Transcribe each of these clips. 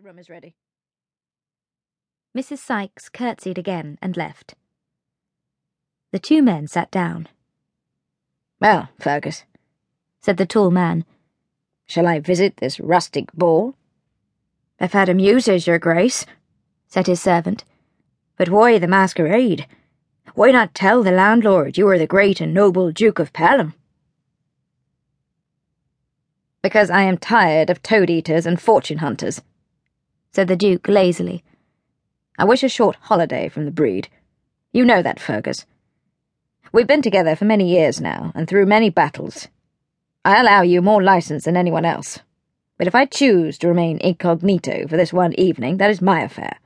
the room is ready. Mrs. Sykes curtsied again and left. The two men sat down. Well, Fergus, said the tall man. Shall I visit this rustic ball? I've had amuses, your grace, said his servant. But why the masquerade? Why not tell the landlord you are the great and noble Duke of Pelham? Because I am tired of toad eaters and fortune hunters, said the Duke lazily. I wish a short holiday from the breed. You know that, Fergus. We've been together for many years now, and through many battles. I allow you more license than anyone else. But if I choose to remain incognito for this one evening, that is my affair.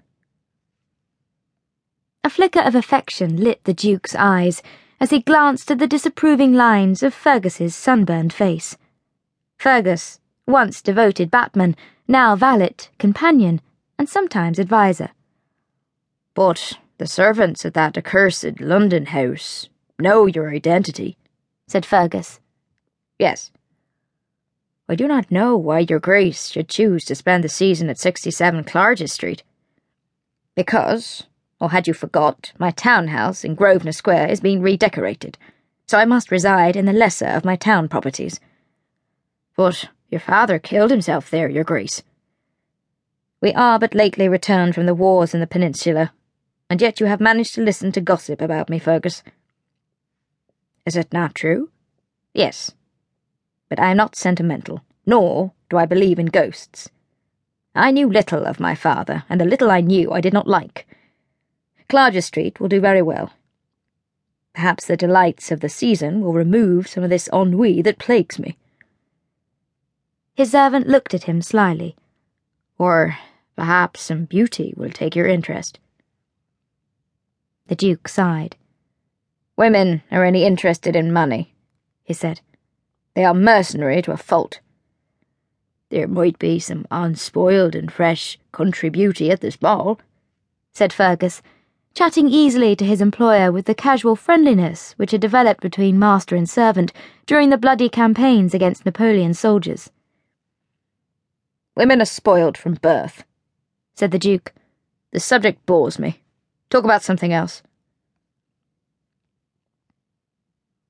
A flicker of affection lit the Duke's eyes as he glanced at the disapproving lines of Fergus's sunburned face. Fergus, once devoted batman, now valet, companion, and sometimes adviser. But the servants at that accursed London house know your identity, said Fergus. Yes. I do not know why your grace should choose to spend the season at 67 Clarges Street. Because, or had you forgot, my townhouse in Grosvenor Square is being redecorated, so I must reside in the lesser of my town properties. But your father killed himself there, your grace. We are but lately returned from the wars in the peninsula, and yet you have managed to listen to gossip about me, Fergus. Is it not true? Yes. But I am not sentimental, nor do I believe in ghosts. I knew little of my father, and the little I knew I did not like. Clarges Street will do very well. Perhaps the delights of the season will remove some of this ennui that plagues me. His servant looked at him slyly. Or perhaps some beauty will take your interest. The Duke sighed. Women are only interested in money, he said. They are mercenary to a fault. There might be some unspoiled and fresh country beauty at this ball, said Fergus, chatting easily to his employer with the casual friendliness which had developed between master and servant during the bloody campaigns against Napoleon's soldiers. Women are spoiled from birth, said the Duke. The subject bores me. Talk about something else.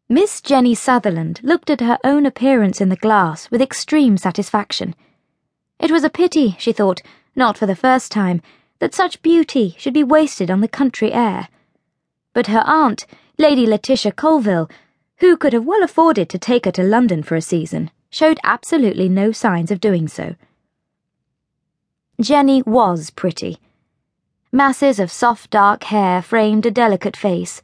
Miss Jenny Sutherland looked at her own appearance in the glass with extreme satisfaction. It was a pity, she thought, not for the first time, that such beauty should be wasted on the country air. But her aunt, Lady Letitia Colville, who could have well afforded to take her to London for a season, showed absolutely no signs of doing so. Jenny was pretty. Masses of soft dark hair framed a delicate face.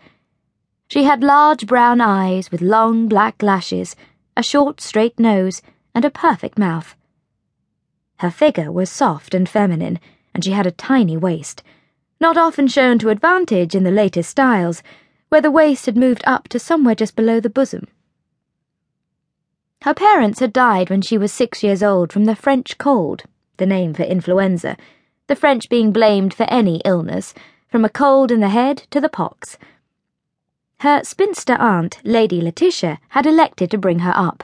She had large brown eyes with long black lashes, a short straight nose, and a perfect mouth. Her figure was soft and feminine, and she had a tiny waist, not often shown to advantage in the latest styles, where the waist had moved up to somewhere just below the bosom. Her parents had died when she was six years old from the French cold, the name for influenza, the French being blamed for any illness, from a cold in the head to the pox. Her spinster aunt, Lady Letitia, had elected to bring her up.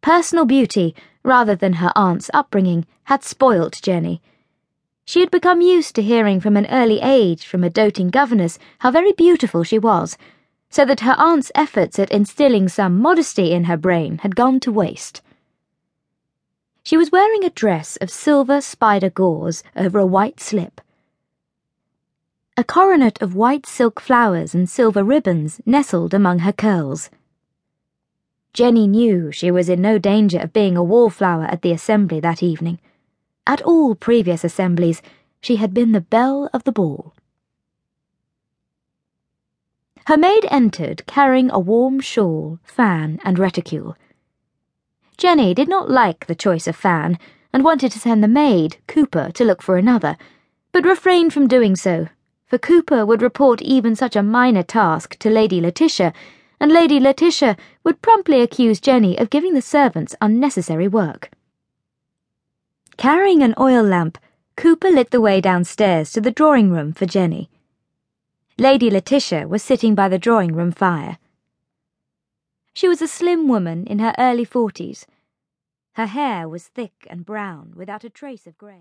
Personal beauty, rather than her aunt's upbringing, had spoilt Jenny. She had become used to hearing from an early age from a doting governess how very beautiful she was, so that her aunt's efforts at instilling some modesty in her brain had gone to waste. She was wearing a dress of silver spider gauze over a white slip. A coronet of white silk flowers and silver ribbons nestled among her curls. Jenny knew she was in no danger of being a wallflower at the assembly that evening. At all previous assemblies, she had been the belle of the ball. Her maid entered carrying a warm shawl, fan, and reticule. Jenny did not like the choice of fan and wanted to send the maid, Cooper, to look for another, but refrained from doing so, for Cooper would report even such a minor task to Lady Letitia, and Lady Letitia would promptly accuse Jenny of giving the servants unnecessary work. Carrying an oil lamp, Cooper lit the way downstairs to the drawing room for Jenny. Lady Letitia was sitting by the drawing room fire. She was a slim woman in her early forties. Her hair was thick and brown, without a trace of grey.